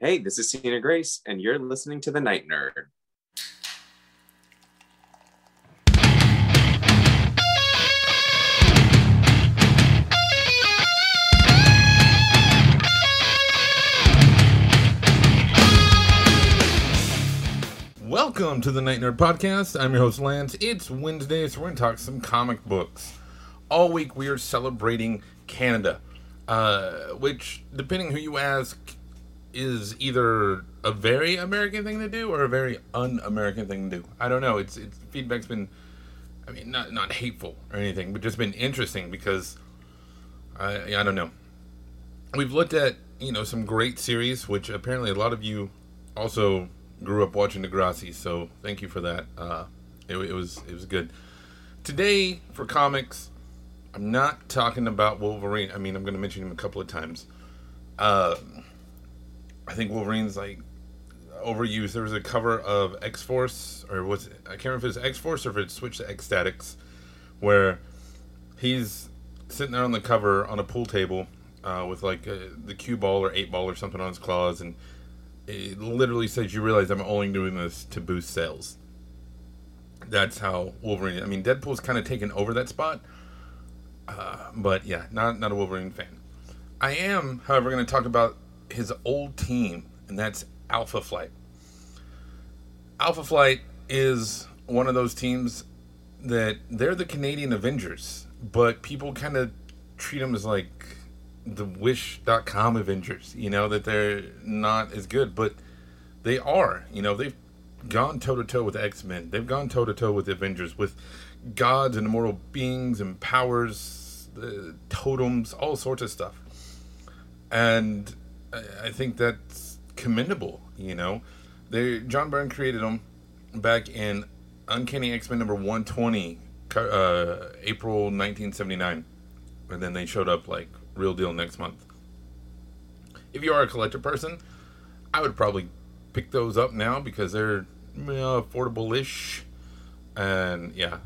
Hey, this is Tina Grace, and you're listening to The Night Nerd. Welcome to the Night Nerd Podcast. I'm your host, Lance. It's Wednesday, so we're going to talk some comic books. All week, we are celebrating Canada, uh, which, depending who you ask, is either a very American thing to do or a very un-American thing to do. I don't know. It's, it's feedback's been, I mean, not not hateful or anything, but just been interesting because I I don't know. We've looked at you know some great series, which apparently a lot of you also grew up watching Degrassi, so thank you for that. Uh, it, it was it was good. Today for comics, I'm not talking about Wolverine. I mean, I'm going to mention him a couple of times. Uh, I think Wolverine's like overused. There was a cover of X Force, or was it, I can't remember if it's X Force or if it switched to X-Statix, where he's sitting there on the cover on a pool table uh, with like uh, the cue ball or eight ball or something on his claws, and it literally says, "You realize I'm only doing this to boost sales." That's how Wolverine. I mean, Deadpool's kind of taken over that spot, uh, but yeah, not not a Wolverine fan. I am, however, going to talk about his old team, and that's Alpha Flight. Alpha Flight is one of those teams that they're the Canadian Avengers, but people kind of treat them as like the Wish.com Avengers, you know, that they're not as good, but they are. You know, they've gone toe to toe with X Men, they've gone toe to toe with Avengers, with gods and immortal beings and powers, uh, totems, all sorts of stuff. And I, think that's commendable, you know. They John Byrne created them back in Uncanny X Men number 120, uh, April 1979. And then they showed up like real deal next month. If you are a collector person, I would probably pick those up now because they're you know, affordable-ish. And yeah,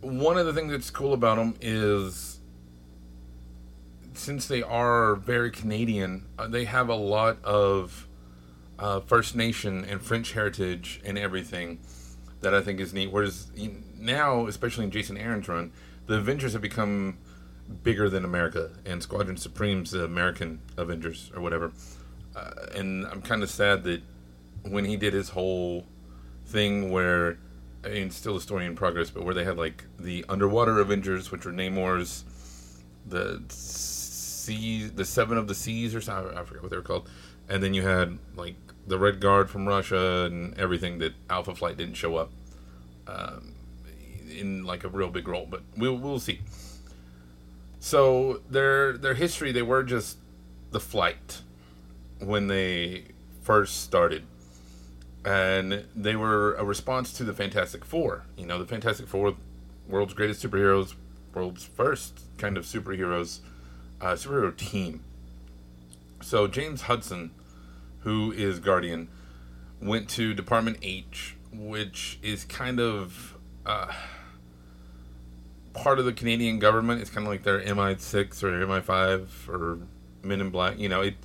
one of the things that's cool about them is since they are very Canadian, uh, they have a lot of uh, First Nation and French heritage and everything that I think is neat. Whereas now, especially in Jason Aaron's run, the Avengers have become bigger than America, and Squadron Supreme's the American Avengers or whatever. Uh, and I'm kind of sad that when he did his whole thing where, I mean, still a story in progress, but where they had like the underwater Avengers, which were Namor's, the seas, the Seven of the Seas or something, I forget what they were called, and then you had like the Red Guard from Russia and everything that Alpha Flight didn't show up um, in like a real big role, but we'll we'll see. So their their history, they were just the flight when they first started, and they were a response to the Fantastic Four. You know, the Fantastic Four, world's greatest superheroes, world's first kind of superheroes, uh, superhero team. So James Hudson, who is Guardian, went to Department H, which is kind of. Uh, part of the Canadian government. It's kind of like their MI6 or MI5 or Men in Black. You know, it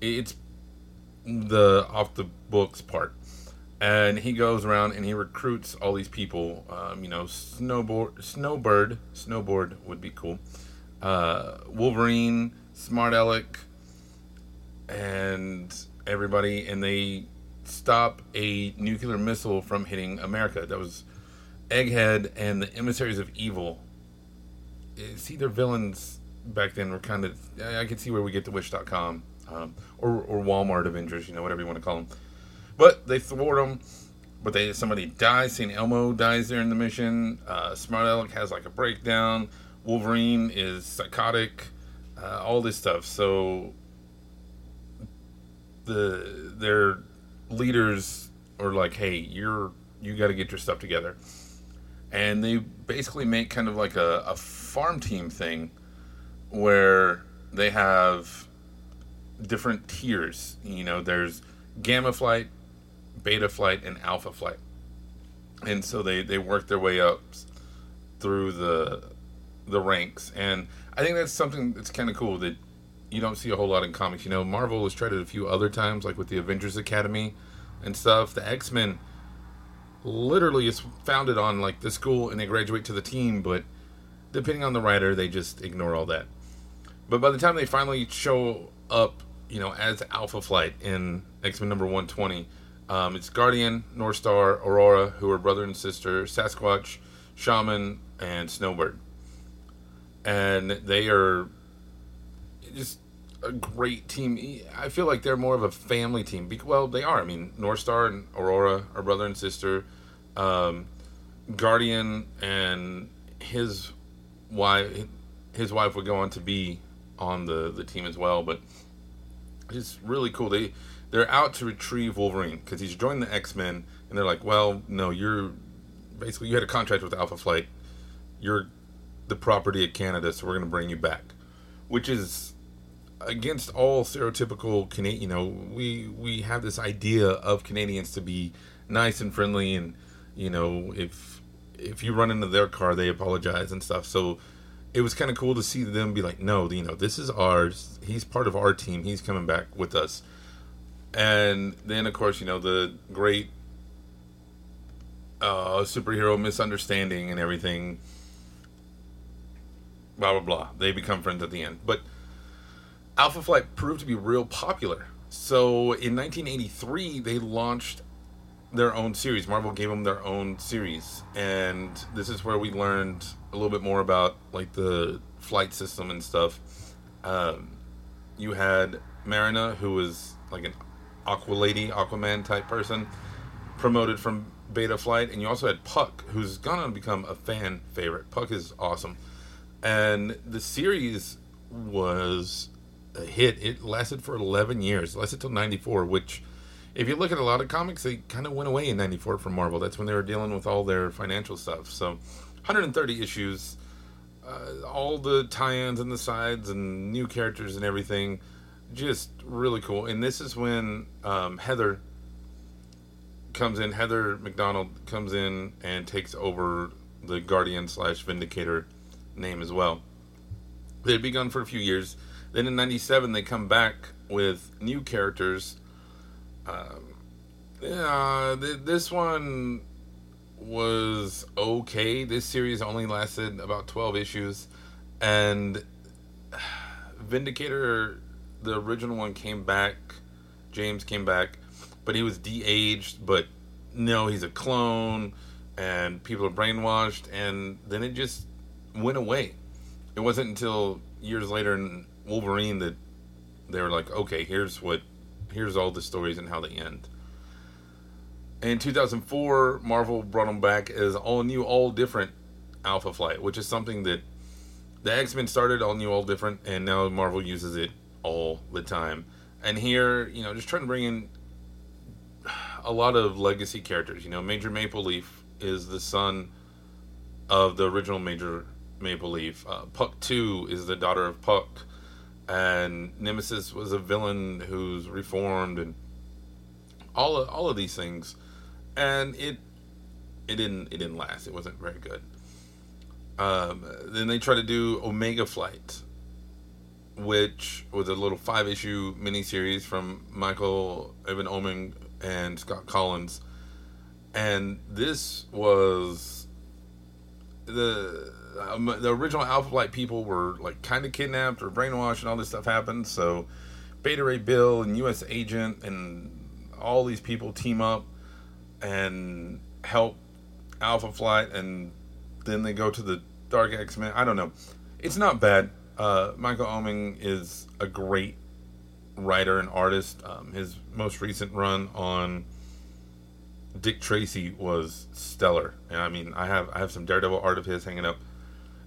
it's the off the books part. And he goes around and he recruits all these people. Um, you know, snowboard, snowbird, snowboard would be cool. Uh, Wolverine, Smart Alec, and everybody, and they stop a nuclear missile from hitting America. That was Egghead and the Emissaries of Evil. See, their villains back then were kind of. I can see where we get to Wish.com um, or or Walmart Avengers, you know, whatever you want to call them. But they thwart them. But they somebody dies. Saint Elmo dies there in the mission. Uh, Smart Alec has like a breakdown. Wolverine is psychotic. Uh, all this stuff. So the their leaders are like, "Hey, you're you got to get your stuff together." and they basically make kind of like a, a farm team thing where they have different tiers. You know, there's gamma flight, beta flight, and alpha flight. And so they, they work their way up through the the ranks. And I think that's something that's kind of cool that you don't see a whole lot in comics. You know, Marvel has tried it a few other times, like with the Avengers Academy and stuff. The X Men literally is founded on like the school and they graduate to the team, but depending on the writer, they just ignore all that. But by the time they finally show up, you know, as Alpha Flight in X Men number 120, um, it's Guardian, Northstar, Aurora, who are brother and sister, Sasquatch, Shaman, and Snowbird. And they are just a great team. I feel like they're more of a family team. Well, they are. I mean, Northstar and Aurora are brother and sister. Um, Guardian and his wife, his wife would go on to be on the the team as well. But it's really cool. They they're out to retrieve Wolverine because he's joined the X Men, and they're like, well, no, you're basically you had a contract with Alpha Flight. You're the property of Canada, so we're going to bring you back, which is against all stereotypical Canadian. You know, we we have this idea of Canadians to be nice and friendly, and you know, if if you run into their car, they apologize and stuff. So it was kind of cool to see them be like, no, you know, this is ours. He's part of our team. He's coming back with us. And then, of course, you know, the great uh, superhero misunderstanding and everything. Blah blah blah. They become friends at the end, but Alpha Flight proved to be real popular. So in 1983, they launched their own series. Marvel gave them their own series, and this is where we learned a little bit more about like the flight system and stuff. Um, you had Marina, who was like an Aqua Lady, Aquaman type person, promoted from Beta Flight, and you also had Puck, who's gonna become a fan favorite. Puck is awesome, and the series was a hit. It lasted for 11 years. It lasted till 94, which, if you look at a lot of comics, they kind of went away in 94 from Marvel. That's when they were dealing with all their financial stuff. So, 130 issues, uh, all the tie ins and the sides and new characters and everything. Just really cool. And this is when um, Heather comes in, Heather McDonald comes in and takes over the Guardian slash Vindicator name as well. They'd be gone for a few years then in '97 they come back with new characters. Um, yeah, th- this one was okay. This series only lasted about 12 issues, and Vindicator, the original one, came back. James came back, but he was de-aged. But no, he's a clone, and people are brainwashed, and then it just went away. It wasn't until years later in Wolverine that they were like, okay, here's what, here's all the stories and how they end. In 2004, Marvel brought them back as all new, all different Alpha Flight, which is something that the X Men started all new, all different, and now Marvel uses it all the time. And here, you know, just trying to bring in a lot of legacy characters. You know, Major Maple Leaf is the son of the original Major Maple Leaf. Uh, Puck 2 is the daughter of Puck and Nemesis was a villain who's reformed, and all of, all of these things, and it it didn't it didn't last. It wasn't very good. Um, then they tried to do Omega Flight, which was a little five issue miniseries from Michael Avon Oeming and Scott Kolins. and this was the um, the original Alpha Flight people were like kind of kidnapped or brainwashed, and all this stuff happened. So Beta Ray Bill and U.S. Agent and all these people team up and help Alpha Flight, and then they go to the Dark X Men. I don't know. It's not bad. Uh, Michael Oeming is a great writer and artist. Um, his most recent run on Dick Tracy was stellar, and I mean, I have I have some Daredevil art of his hanging up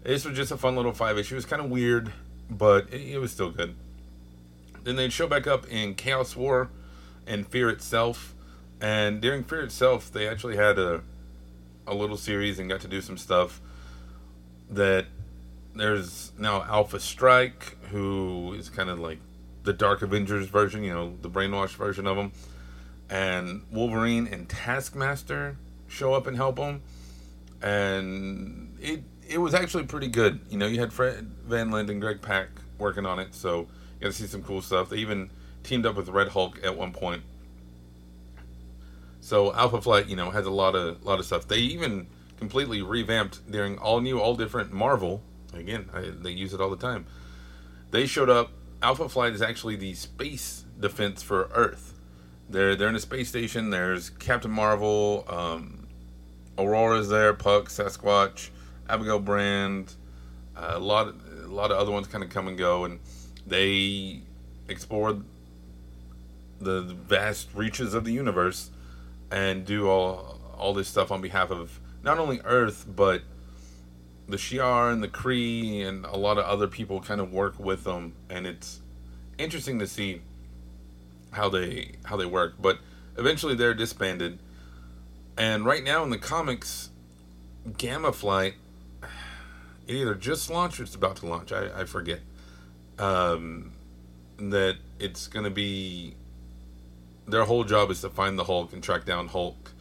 this was just a fun little five issue. It was kind of weird, but it, it was still good. Then they'd show back up in Chaos War and Fear Itself. And during Fear Itself, they actually had a a little series and got to do some stuff that there's now Alpha Strike, who is kind of like the Dark Avengers version, you know, the brainwashed version of them. And Wolverine and Taskmaster show up and help them. And it it was actually pretty good. You know, you had Fred Van Lente and Greg Pak working on it, so You got to see some cool stuff. They even teamed up with Red Hulk at one point. So Alpha Flight, you know, has a lot of lot of stuff. They even completely revamped during all new, all different Marvel. Again, I, they use it all the time. They showed up. Alpha Flight is actually the space defense for Earth. They're they're in a space station. There's Captain Marvel, um, Aurora's there, Puck, Sasquatch, Abigail Brand, uh, a lot a lot of other ones kind of come and go, and they explore the vast reaches of the universe and do all all this stuff on behalf of not only Earth but the Shi'ar and the Kree and a lot of other people kind of work with them, and it's interesting to see how they how they work. But eventually they're disbanded, and right now in the comics, Gamma Flight it either just launched or it's about to launch. I, I forget. Um, that it's going to be their whole job is to find the Hulk and track down Hulk,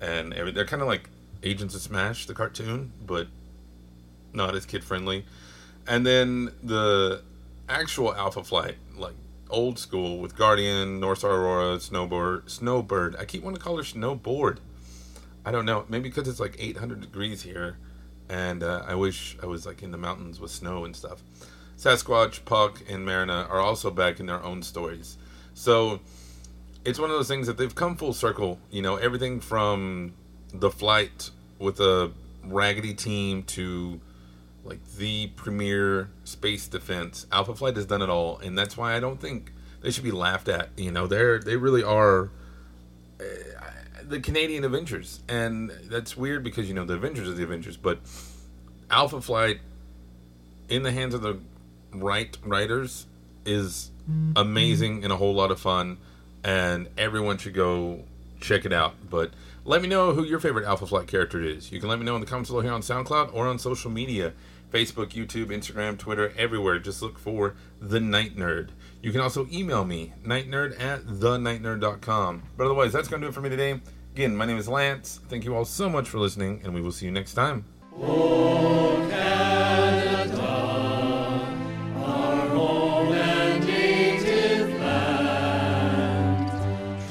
and every, they're kind of like Agents of Smash, the cartoon, but not as kid friendly. And then the actual Alpha Flight, like old school with Guardian, Northstar Aurora, Snowboard, Snowbird. I keep wanting to call her Snowboard. I don't know. Maybe because it's like 800 degrees here, and uh, I wish I was like in the mountains with snow and stuff. Sasquatch, Puck, and Marina are also back in their own stories. So it's one of those things that they've come full circle. You know, everything from the flight with a raggedy team to like the premier space defense. Alpha Flight has done it all, and that's why I don't think they should be laughed at. You know, they're they really are uh, the Canadian Avengers, and that's weird because you know the Avengers are the Avengers, but Alpha Flight in the hands of the right writers is mm-hmm. amazing and a whole lot of fun, and everyone should go check it out. But let me know who your favorite Alpha Flight character is. You can let me know in the comments below here on SoundCloud or on social media Facebook, YouTube, Instagram, Twitter, everywhere. Just look for The Night Nerd. You can also email me, nightnerd at thenightnerd.com. But otherwise, that's going to do it for me today. Again, my name is Lance. Thank you all so much for listening, and we will see you next time.